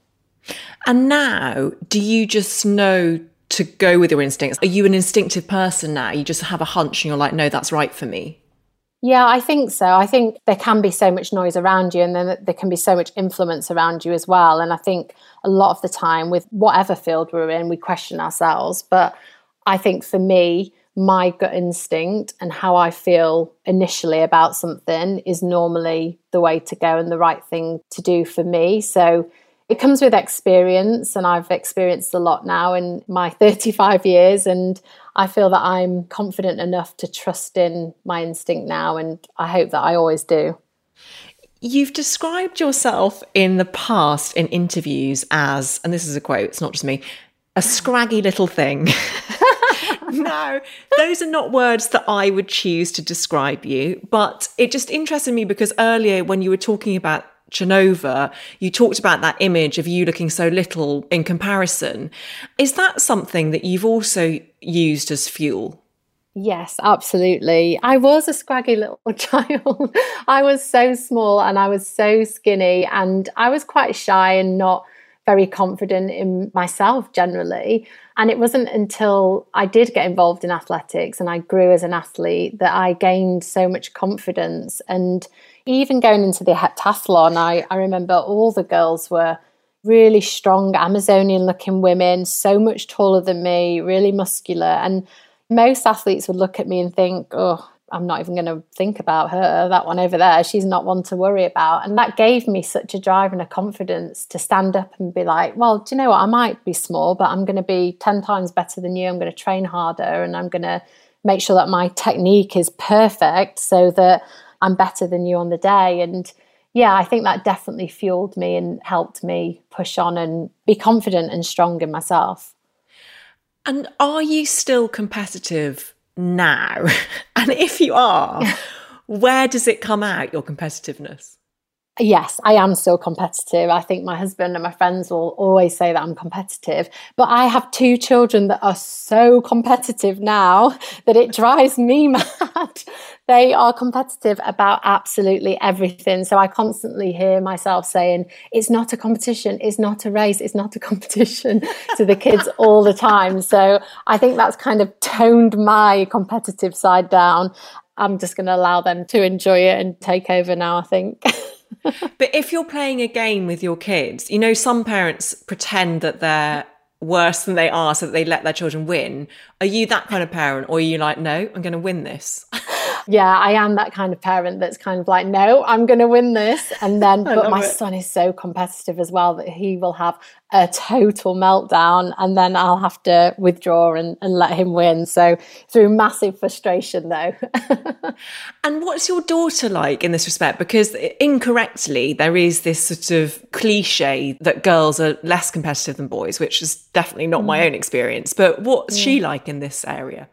And now, do you just know to go with your instincts? Are you an instinctive person now? You just have a hunch and you're like, no, that's right for me? Yeah, I think so. I think there can be so much noise around you, and then there can be so much influence around you as well. And I think a lot of the time, with whatever field we're in, we question ourselves. But I think for me, my gut instinct and how I feel initially about something is normally the way to go and the right thing to do for me. So it comes with experience, and I've experienced a lot now in my 35 years. And I feel that I'm confident enough to trust in my instinct now, and I hope that I always do. You've described yourself in the past in interviews as, and this is a quote, it's not just me, a scraggy little thing. no, those are not words that I would choose to describe you. But it just interested me because earlier when you were talking about Chernova, you talked about that image of you looking so little in comparison. Is that something that you've also used as fuel? Yes, absolutely. I was a scraggy little child. I was so small and I was so skinny, and I was quite shy and not very confident in myself generally. And it wasn't until I did get involved in athletics and I grew as an athlete that I gained so much confidence. And even going into the heptathlon, I, I remember all the girls were really strong Amazonian looking women, so much taller than me, really muscular. And most athletes would look at me and think, oh, I'm not even going to think about her, that one over there. She's not one to worry about. And that gave me such a drive and a confidence to stand up and be like, well, do you know what? I might be small, but I'm going to be 10 times better than you. I'm going to train harder and I'm going to make sure that my technique is perfect so that I'm better than you on the day. And yeah, I think that definitely fueled me and helped me push on and be confident and strong in myself. And are you still competitive now? and if you are, where does it come out, your competitiveness? Yes, I am still competitive. I think my husband and my friends will always say that I'm competitive, but I have two children that are so competitive now that it drives me mad. they are competitive about absolutely everything. So I constantly hear myself saying, It's not a competition, it's not a race, it's not a competition to the kids all the time. So I think that's kind of toned my competitive side down. I'm just going to allow them to enjoy it and take over now, I think. But if you're playing a game with your kids, you know, some parents pretend that they're worse than they are so that they let their children win. Are you that kind of parent or are you like, no, I'm going to win this? yeah, I am that kind of parent that's kind of like, no, I'm going to win this. And then, but my it. son is so competitive as well that he will have a total meltdown and then I'll have to withdraw and, and let him win. So through massive frustration though. and what's your daughter like in this respect? Because incorrectly, there is this sort of cliche that girls are less competitive than boys, which is definitely not mm. my own experience. But what's mm. she like in this area?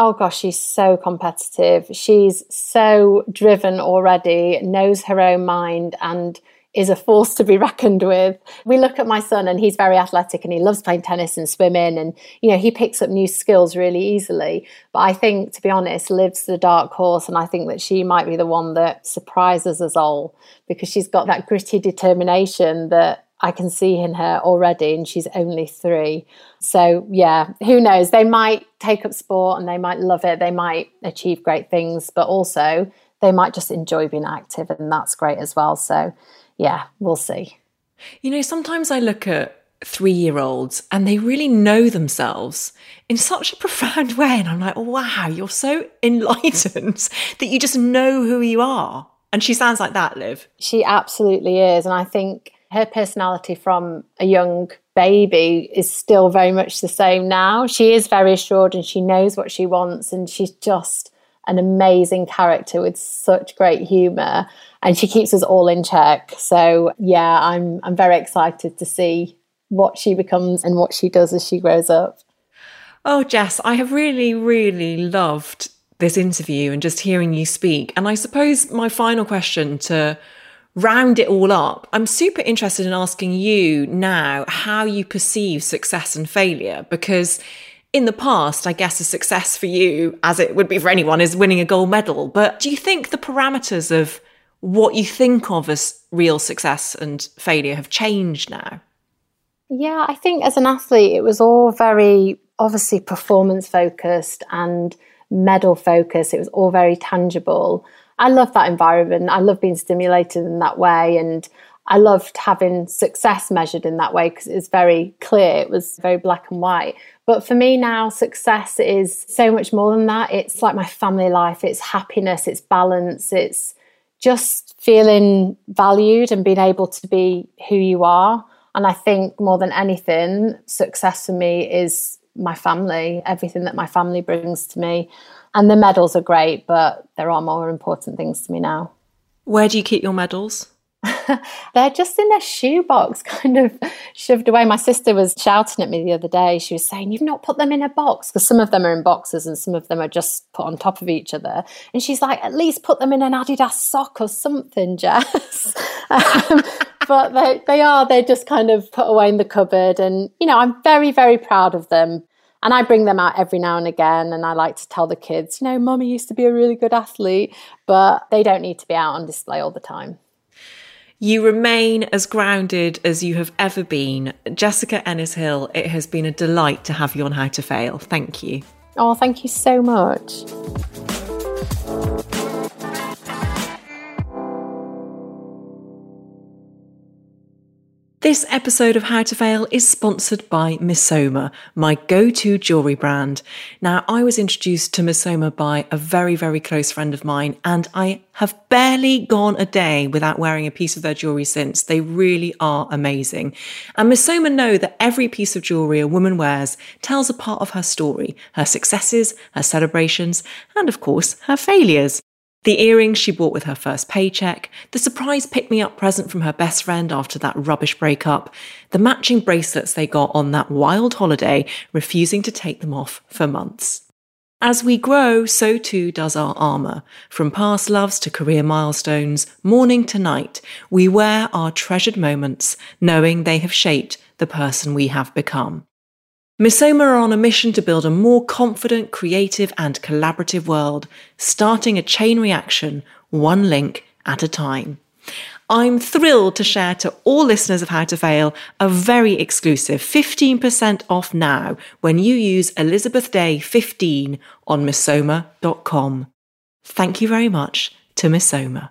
Oh gosh, she's so competitive. She's so driven already, knows her own mind, and is a force to be reckoned with. We look at my son and he's very athletic and he loves playing tennis and swimming and you know he picks up new skills really easily. But I think to be honest, Liv's the dark horse and I think that she might be the one that surprises us all because she's got that gritty determination that I can see in her already, and she's only three. So, yeah, who knows? They might take up sport and they might love it. They might achieve great things, but also they might just enjoy being active, and that's great as well. So, yeah, we'll see. You know, sometimes I look at three year olds and they really know themselves in such a profound way. And I'm like, oh, wow, you're so enlightened that you just know who you are. And she sounds like that, Liv. She absolutely is. And I think her personality from a young baby is still very much the same now. She is very assured and she knows what she wants, and she's just an amazing character with such great humour and she keeps us all in check. So yeah, I'm I'm very excited to see what she becomes and what she does as she grows up. Oh, Jess, I have really, really loved this interview and just hearing you speak. And I suppose my final question to round it all up, I'm super interested in asking you now how you perceive success and failure because in the past, I guess a success for you, as it would be for anyone, is winning a gold medal. But do you think the parameters of what you think of as real success and failure have changed now? Yeah, I think as an athlete, it was all very obviously performance focused and medal focused. It was all very tangible. I love that environment. I love being stimulated in that way. And I loved having success measured in that way because it was very clear, it was very black and white. But for me now, success is so much more than that. It's like my family life, it's happiness, it's balance, it's just feeling valued and being able to be who you are. And I think more than anything, success for me is my family, everything that my family brings to me. And the medals are great, but there are more important things to me now. Where do you keep your medals? They're just in a shoebox, kind of shoved away. My sister was shouting at me the other day. She was saying, You've not put them in a box because some of them are in boxes and some of them are just put on top of each other. And she's like, At least put them in an Adidas sock or something, Jess. um, but they, they are, they're just kind of put away in the cupboard. And, you know, I'm very, very proud of them. And I bring them out every now and again. And I like to tell the kids, you know, mommy used to be a really good athlete, but they don't need to be out on display all the time. You remain as grounded as you have ever been. Jessica Ennis Hill, it has been a delight to have you on How to Fail. Thank you. Oh, thank you so much. This episode of How to Fail is sponsored by Missoma, my go to jewellery brand. Now, I was introduced to Missoma by a very, very close friend of mine, and I have barely gone a day without wearing a piece of their jewellery since. They really are amazing. And Missoma know that every piece of jewellery a woman wears tells a part of her story, her successes, her celebrations, and of course, her failures. The earrings she bought with her first paycheck, the surprise pick me up present from her best friend after that rubbish breakup, the matching bracelets they got on that wild holiday, refusing to take them off for months. As we grow, so too does our armour. From past loves to career milestones, morning to night, we wear our treasured moments, knowing they have shaped the person we have become. Missoma are on a mission to build a more confident, creative, and collaborative world, starting a chain reaction, one link at a time. I'm thrilled to share to all listeners of How to Fail a very exclusive 15% off now when you use Elizabeth Day 15 on Missoma.com. Thank you very much to Missoma.